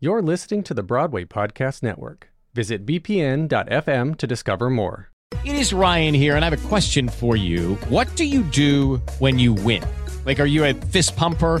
You're listening to the Broadway Podcast Network. Visit bpn.fm to discover more. It is Ryan here, and I have a question for you. What do you do when you win? Like, are you a fist pumper?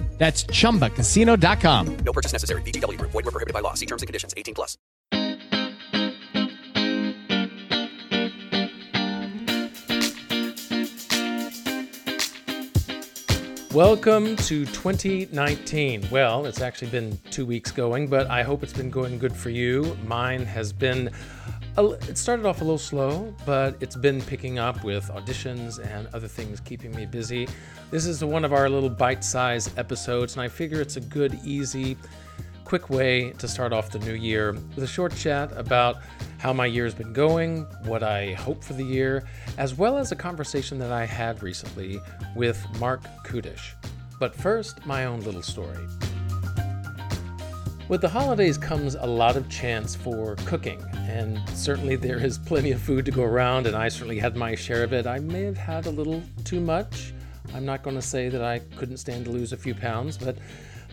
That's chumbacasino.com. No purchase necessary. VGW Group. Void were prohibited by law. See terms and conditions. 18 plus. Welcome to 2019. Well, it's actually been two weeks going, but I hope it's been going good for you. Mine has been, a, it started off a little slow, but it's been picking up with auditions and other things keeping me busy. This is one of our little bite sized episodes, and I figure it's a good, easy, quick way to start off the new year with a short chat about how my year's been going, what I hope for the year, as well as a conversation that I had recently with Marc Kudisch. But first, my own little story. With the holidays comes a lot of chance for cooking, and certainly there is plenty of food to go around, and I certainly had my share of it. I may have had a little too much. I'm not going to say that I couldn't stand to lose a few pounds, but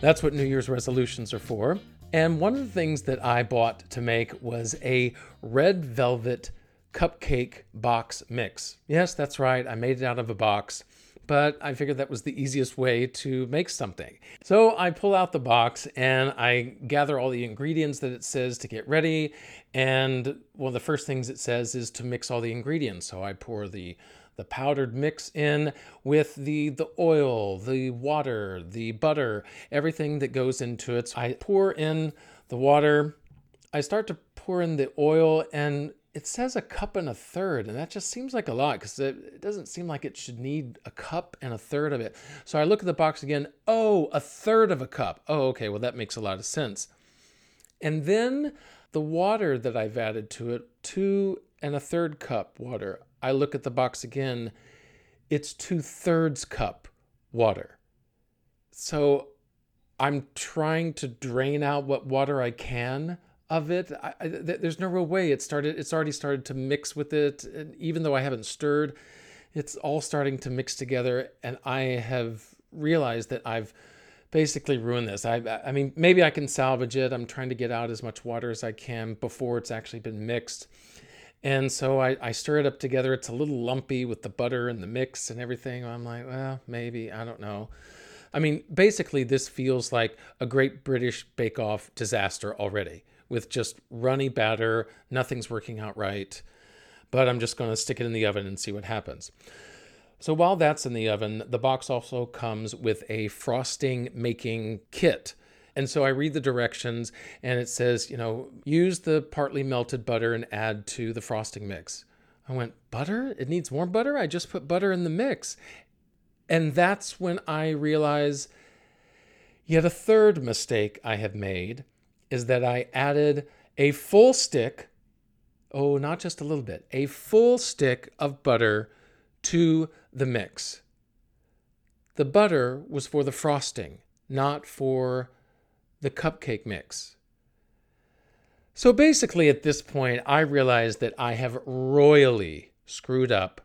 that's what New Year's resolutions are for. And one of the things that I bought to make was a red velvet cupcake box mix. Yes, that's right. I made it out of a box, but I figured that was the easiest way to make something. So I pull out the box and I gather all the ingredients that it says to get ready. And one of the first things it says is to mix all the ingredients. So I pour the the powdered mix in with the the oil, the water, the butter, everything that goes into it. So I pour in the water. I start to pour in the oil and it says a cup and a third, and that just seems like a lot because it, it, doesn't seem like it should need a cup and a third of it. So I look at the box again. Oh, a third of a cup. Oh, okay. Well, that makes a lot of sense. And then the water that I've added to it, two and a third cup water. I look at the box again, it's two thirds cup water. So I'm trying to drain out what water I can of it. I, I, there's no real way. It started. It's already started to mix with it, and even though I haven't stirred, it's all starting to mix together. And I have realized that I've basically ruined this. I, I mean, maybe I can salvage it. I'm trying to get out as much water as I can before it's actually been mixed. And so I, I stir it up together. It's a little lumpy with the butter and the mix and everything. I'm like, well, maybe, I don't know. I mean, basically, this feels like a great British Bake Off disaster already with just runny batter. Nothing's working out right. But I'm just going to stick it in the oven and see what happens. So while that's in the oven, the box also comes with a frosting making kit. And so I read the directions and it says, you know, use the partly melted butter and add to the frosting mix. I went, butter? It needs more butter? I just put butter in the mix. And that's when I realize yet a third mistake I have made is that I added a full stick, oh, not just a little bit, a full stick of butter to the mix. The butter was for the frosting, not for the cupcake mix. So basically, at this point, I realized that I have royally screwed up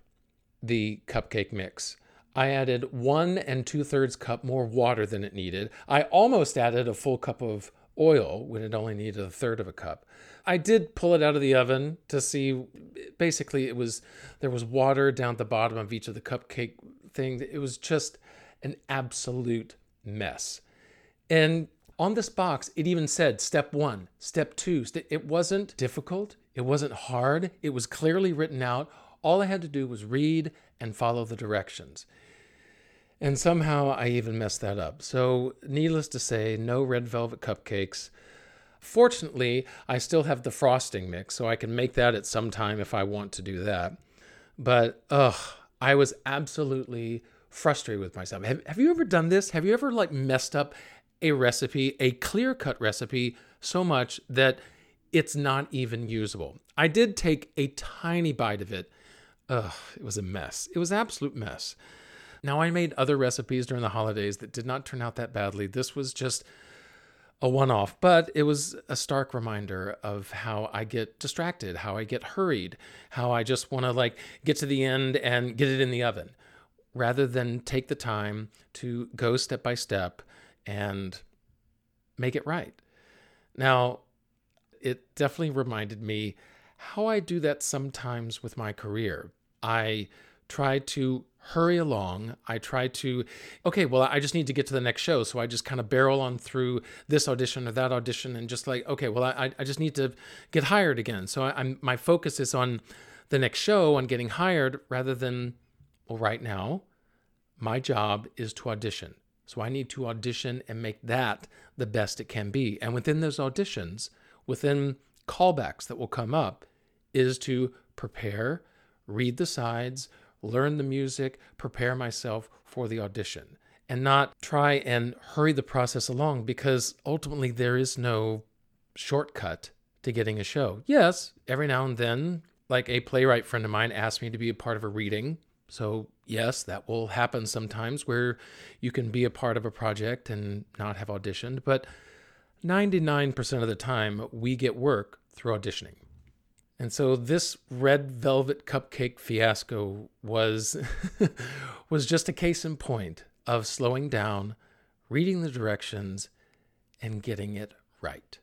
the cupcake mix. I added one and two thirds cup more water than it needed. I almost added a full cup of oil when it only needed a third of a cup. I did pull it out of the oven to see basically it was there was water down the bottom of each of the cupcake things. It was just an absolute mess. And on this box, it even said step one, step two. It wasn't difficult. It wasn't hard. It was clearly written out. All I had to do was read and follow the directions. And somehow I even messed that up. So, needless to say, no red velvet cupcakes. Fortunately, I still have the frosting mix, so I can make that at some time if I want to do that. But, ugh, I was absolutely frustrated with myself. Have, have you ever done this? Have you ever like messed up a recipe, a clear cut recipe, so much that it's not even usable? I did take a tiny bite of it. Ugh, it was a mess. It was absolute mess. Now, I made other recipes during the holidays that did not turn out that badly. This was just a one off, but it was a stark reminder of how I get distracted, how I get hurried, how I just want to like get to the end and get it in the oven rather than take the time to go step by step and make it right. Now, it definitely reminded me how I do that sometimes with my career. I try to hurry along. I try to, okay, well, I just need to get to the next show. So I just kind of barrel on through this audition or that audition and just like, okay, well, I, I just need to get hired again. So I, am my focus is on the next show, on getting hired rather than, well, right now, my job is to audition. So I need to audition and make that the best it can be. And within those auditions, within callbacks that will come up, is to prepare, read the sides, learn the music, prepare myself for the audition, and not try and hurry the process along because ultimately there is no shortcut to getting a show. Yes, every now and then, like a playwright friend of mine asked me to be a part of a reading. So, yes, that will happen sometimes where you can be a part of a project and not have auditioned, but 99% of the time we get work through auditioning. And so this red velvet cupcake fiasco was was just a case in point of slowing down, reading the directions, and getting it right.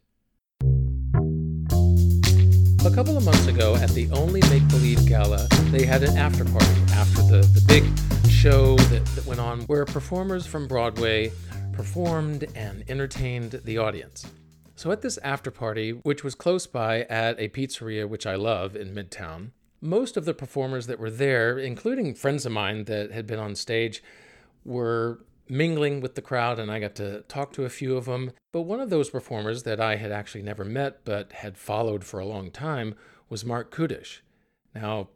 A couple of months ago at the Only Make Believe Gala, they had an after party after the, the big show that, that went on where performers from Broadway performed and entertained the audience. So at this after party, which was close by at a pizzeria which I love in Midtown, most of the performers that were there, including friends of mine that had been on stage, were mingling with the crowd and I got to talk to a few of them. But one of those performers that I had actually never met but had followed for a long time was Marc Kudisch. Now,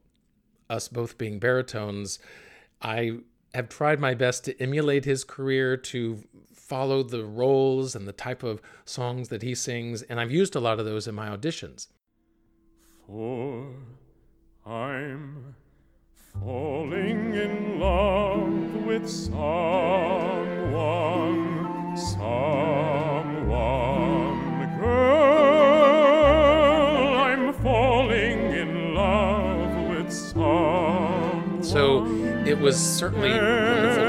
us both being baritones, I have tried my best to emulate his career to follow the roles and the type of songs that he sings, and I've used a lot of those in my auditions. For I'm falling in love with someone, someone, girl. I'm falling in love with someone. So it was certainly wonderful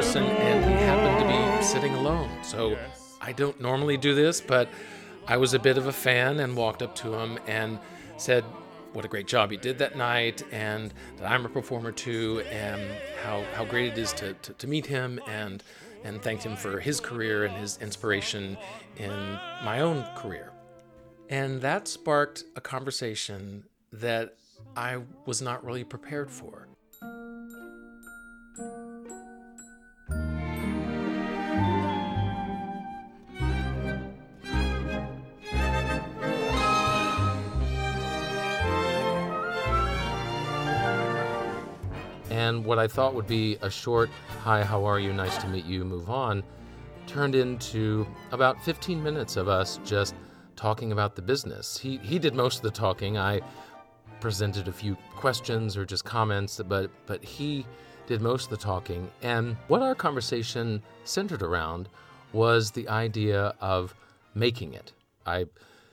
person, and he happened to be sitting alone. So I don't normally do this, but I was a bit of a fan and walked up to him and said, what a great job he did that night, and that I'm a performer too, and how, how great it is to, to, to meet him, and, and thanked him for his career and his inspiration in my own career. And that sparked a conversation that I was not really prepared for. And what I thought would be a short, hi, how are you, nice to meet you, move on, turned into about 15 minutes of us just talking about the business. He, he did most of the talking. I presented a few questions or just comments, but, but he did most of the talking. And what our conversation centered around was the idea of making it. I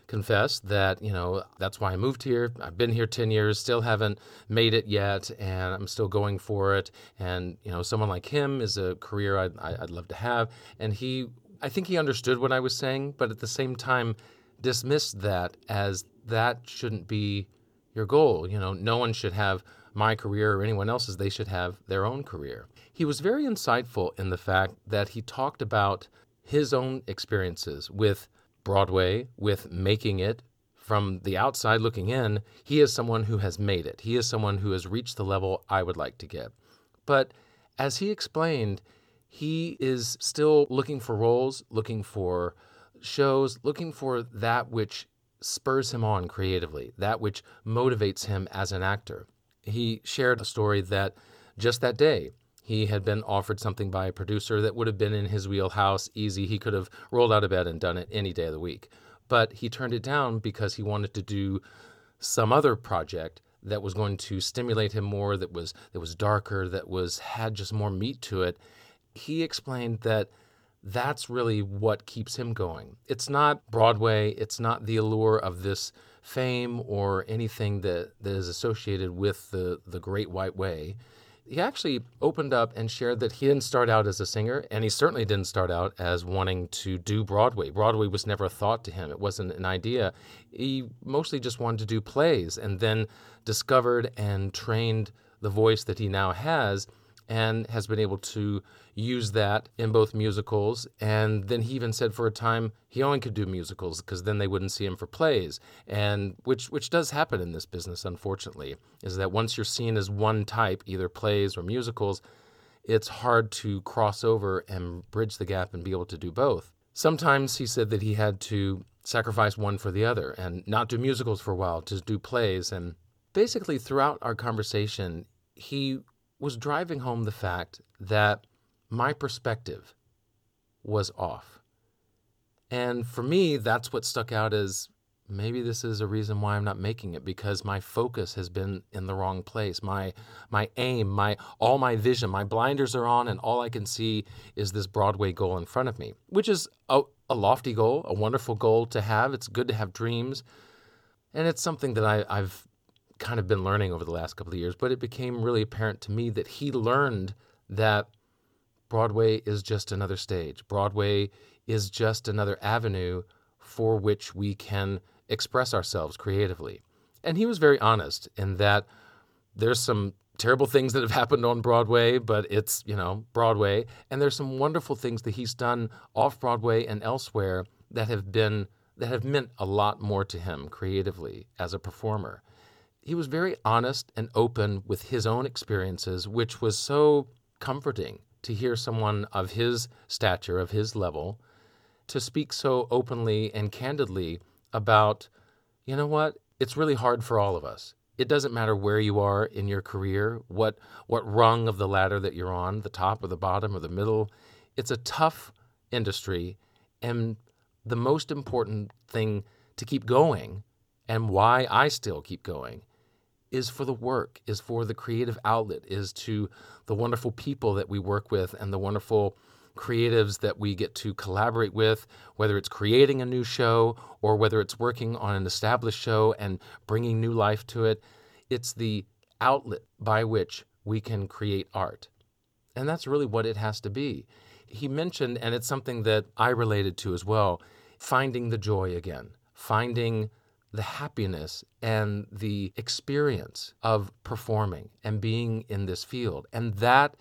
confess that, you know, that's why I moved here. I've been here 10 years, still haven't made it yet, and I'm still going for it. And, you know, someone like him is a career I'd, I'd love to have. And he, I think he understood what I was saying, but at the same time, dismissed that as that shouldn't be your goal. You know, no one should have my career or anyone else's, they should have their own career. He was very insightful in the fact that he talked about his own experiences with Broadway with making it from the outside looking in, he is someone who has made it. He is someone who has reached the level I would like to get. But as he explained, he is still looking for roles, looking for shows, looking for that which spurs him on creatively, that which motivates him as an actor. He shared a story that just that day, he had been offered something by a producer that would have been in his wheelhouse, easy. He could have rolled out of bed and done it any day of the week. But he turned it down because he wanted to do some other project that was going to stimulate him more, that was that was darker, that was had just more meat to it. He explained that that's really what keeps him going. It's not Broadway, it's not the allure of this fame or anything that, that is associated with the, the Great White Way he actually opened up and shared that he didn't start out as a singer, and he certainly didn't start out as wanting to do Broadway. Broadway was never a thought to him, it wasn't an idea. He mostly just wanted to do plays and then discovered and trained the voice that he now has and has been able to use that in both musicals. And then he even said for a time he only could do musicals because then they wouldn't see him for plays. And which which does happen in this business, unfortunately, is that once you're seen as one type, either plays or musicals, it's hard to cross over and bridge the gap and be able to do both. Sometimes he said that he had to sacrifice one for the other and not do musicals for a while, to do plays. And basically, throughout our conversation, he was driving home the fact that my perspective was off. And for me, that's what stuck out as maybe this is a reason why I'm not making it because my focus has been in the wrong place. My my aim, my all my vision, my blinders are on and all I can see is this Broadway goal in front of me, which is a, a lofty goal, a wonderful goal to have. It's good to have dreams. And it's something that I, I've kind of been learning over the last couple of years, but it became really apparent to me that he learned that Broadway is just another stage. Broadway is just another avenue for which we can express ourselves creatively. And he was very honest in that there's some terrible things that have happened on Broadway, but it's, you know, Broadway. And there's some wonderful things that he's done off Broadway and elsewhere that have been that have meant a lot more to him creatively as a performer he was very honest and open with his own experiences, which was so comforting to hear someone of his stature, of his level, to speak so openly and candidly about, you know what, it's really hard for all of us. It doesn't matter where you are in your career, what what rung of the ladder that you're on, the top or the bottom or the middle. It's a tough industry and the most important thing to keep going and why I still keep going is for the work, is for the creative outlet, is to the wonderful people that we work with and the wonderful creatives that we get to collaborate with, whether it's creating a new show or whether it's working on an established show and bringing new life to it. It's the outlet by which we can create art. And that's really what it has to be. He mentioned, and it's something that I related to as well, finding the joy again, finding the happiness and the experience of performing and being in this field. And that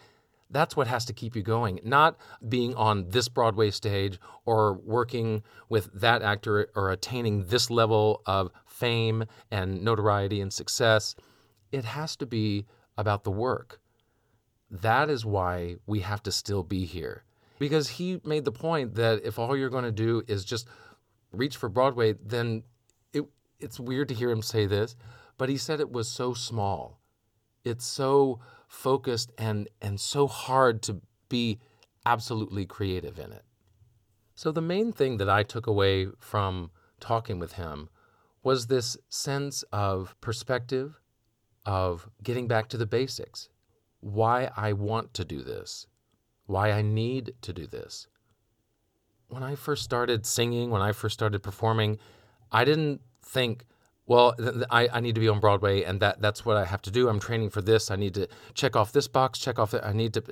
that's what has to keep you going, not being on this Broadway stage or working with that actor or attaining this level of fame and notoriety and success. It has to be about the work. That is why we have to still be here. Because he made the point that if all you're going to do is just reach for Broadway, then it's weird to hear him say this, but he said it was so small. It's so focused and and so hard to be absolutely creative in it. So the main thing that I took away from talking with him was this sense of perspective, of getting back to the basics. Why I want to do this, why I need to do this. When I first started singing, when I first started performing, I didn't think, well, th- I, I need to be on Broadway and that, that's what I have to do. I'm training for this. I need to check off this box, check off that. I need to.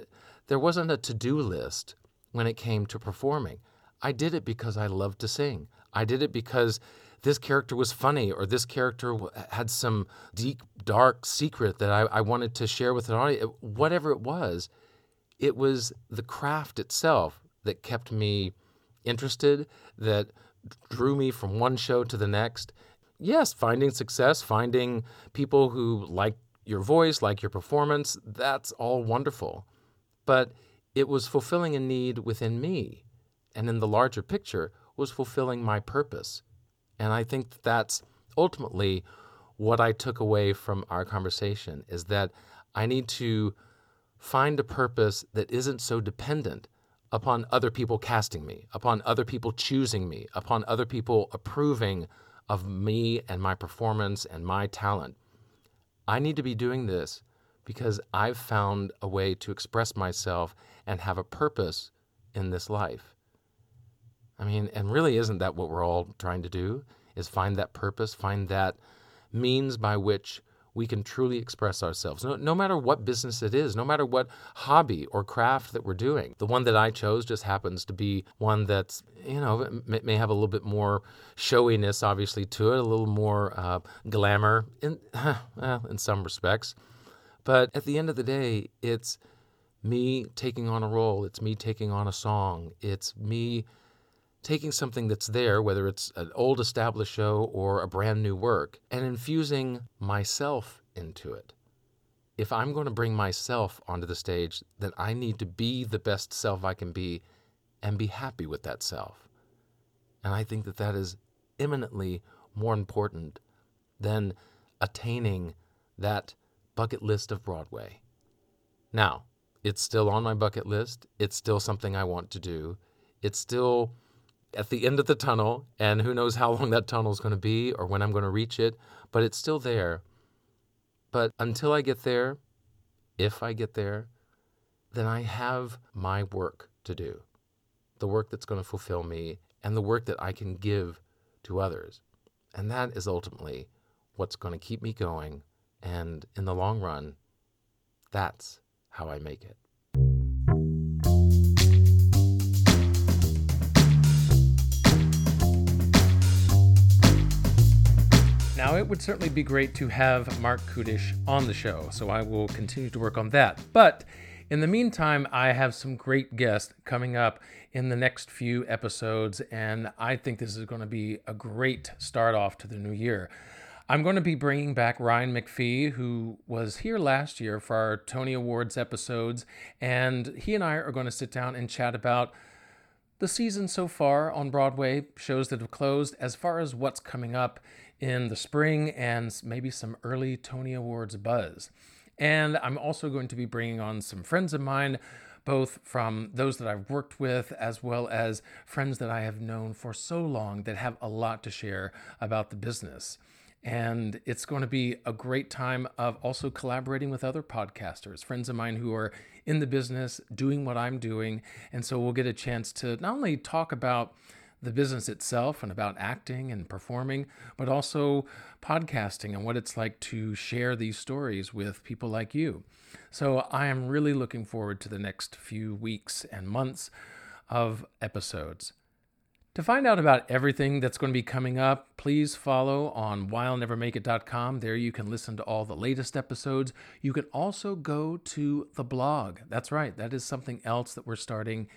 There wasn't a to do list when it came to performing. I did it because I loved to sing. I did it because this character was funny or this character had some deep, dark secret that I, I wanted to share with an audience. Whatever it was, it was the craft itself that kept me interested, that drew me from one show to the next. Yes, finding success, finding people who like your voice, like your performance, that's all wonderful. but it was fulfilling a need within me. And in the larger picture, was fulfilling my purpose. And I think that that's ultimately what I took away from our conversation is that I need to find a purpose that isn't so dependent upon other people casting me, upon other people choosing me, upon other people approving of me and my performance and my talent. I need to be doing this because I've found a way to express myself and have a purpose in this life. I mean, and really isn't that what we're all trying to do? Is find that purpose, find that means by which we can truly express ourselves, no, no matter what business it is, no matter what hobby or craft that we're doing. The one that I chose just happens to be one that's, you know, may, have a little bit more showiness, obviously, to it, a little more uh, glamour in, in some respects. But at the end of the day, it's me taking on a role, it's me taking on a song, it's me taking something that's there, whether it's an old established show or a brand new work, and infusing myself into it. If I'm going to bring myself onto the stage, then I need to be the best self I can be and be happy with that self. And I think that that is eminently more important than attaining that bucket list of Broadway. Now, it's still on my bucket list. It's still something I want to do. It's still at the end of the tunnel, and who knows how long that tunnel is going to be or when I'm going to reach it, but it's still there. But until I get there, if I get there, then I have my work to do the work that's going to fulfill me and the work that I can give to others. And that is ultimately what's going to keep me going. And in the long run, that's how I make it. Now, it would certainly be great to have Marc Kudisch on the show, so I will continue to work on that. But in the meantime, I have some great guests coming up in the next few episodes, and I think this is going to be a great start off to the new year. I'm going to be bringing back Ryan McPhee, who was here last year for our Tony Awards episodes, and he and I are going to sit down and chat about the season so far on Broadway, shows that have closed, as far as what's coming up in the spring and maybe some early Tony Awards buzz. And I'm also going to be bringing on some friends of mine, both from those that I've worked with as well as friends that I have known for so long that have a lot to share about the business. And it's going to be a great time of also collaborating with other podcasters, friends of mine who are in the business doing what I'm doing. And so we'll get a chance to not only talk about the business itself and about acting and performing, but also podcasting and what it's like to share these stories with people like you. So I am really looking forward to the next few weeks and months of episodes. To find out about everything that's going to be coming up, please follow on whyillnevermakeit.com. There you can listen to all the latest episodes. You can also go to the blog. That's right, that is something else that we're starting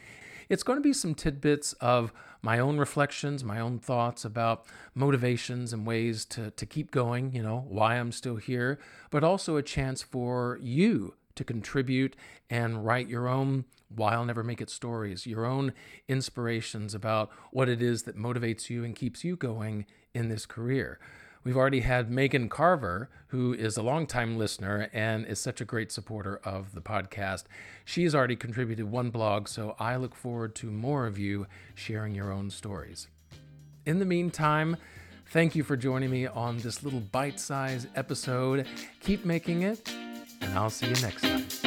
it's going to be some tidbits of my own reflections, my own thoughts about motivations and ways to, to keep going, you know, why I'm still here, but also a chance for you to contribute and write your own why I'll never make it stories, your own inspirations about what it is that motivates you and keeps you going in this career. We've already had Megan Carver, who is a longtime listener and is such a great supporter of the podcast. She's already contributed one blog, so I look forward to more of you sharing your own stories. In the meantime, thank you for joining me on this little bite sized episode. Keep making it, and I'll see you next time.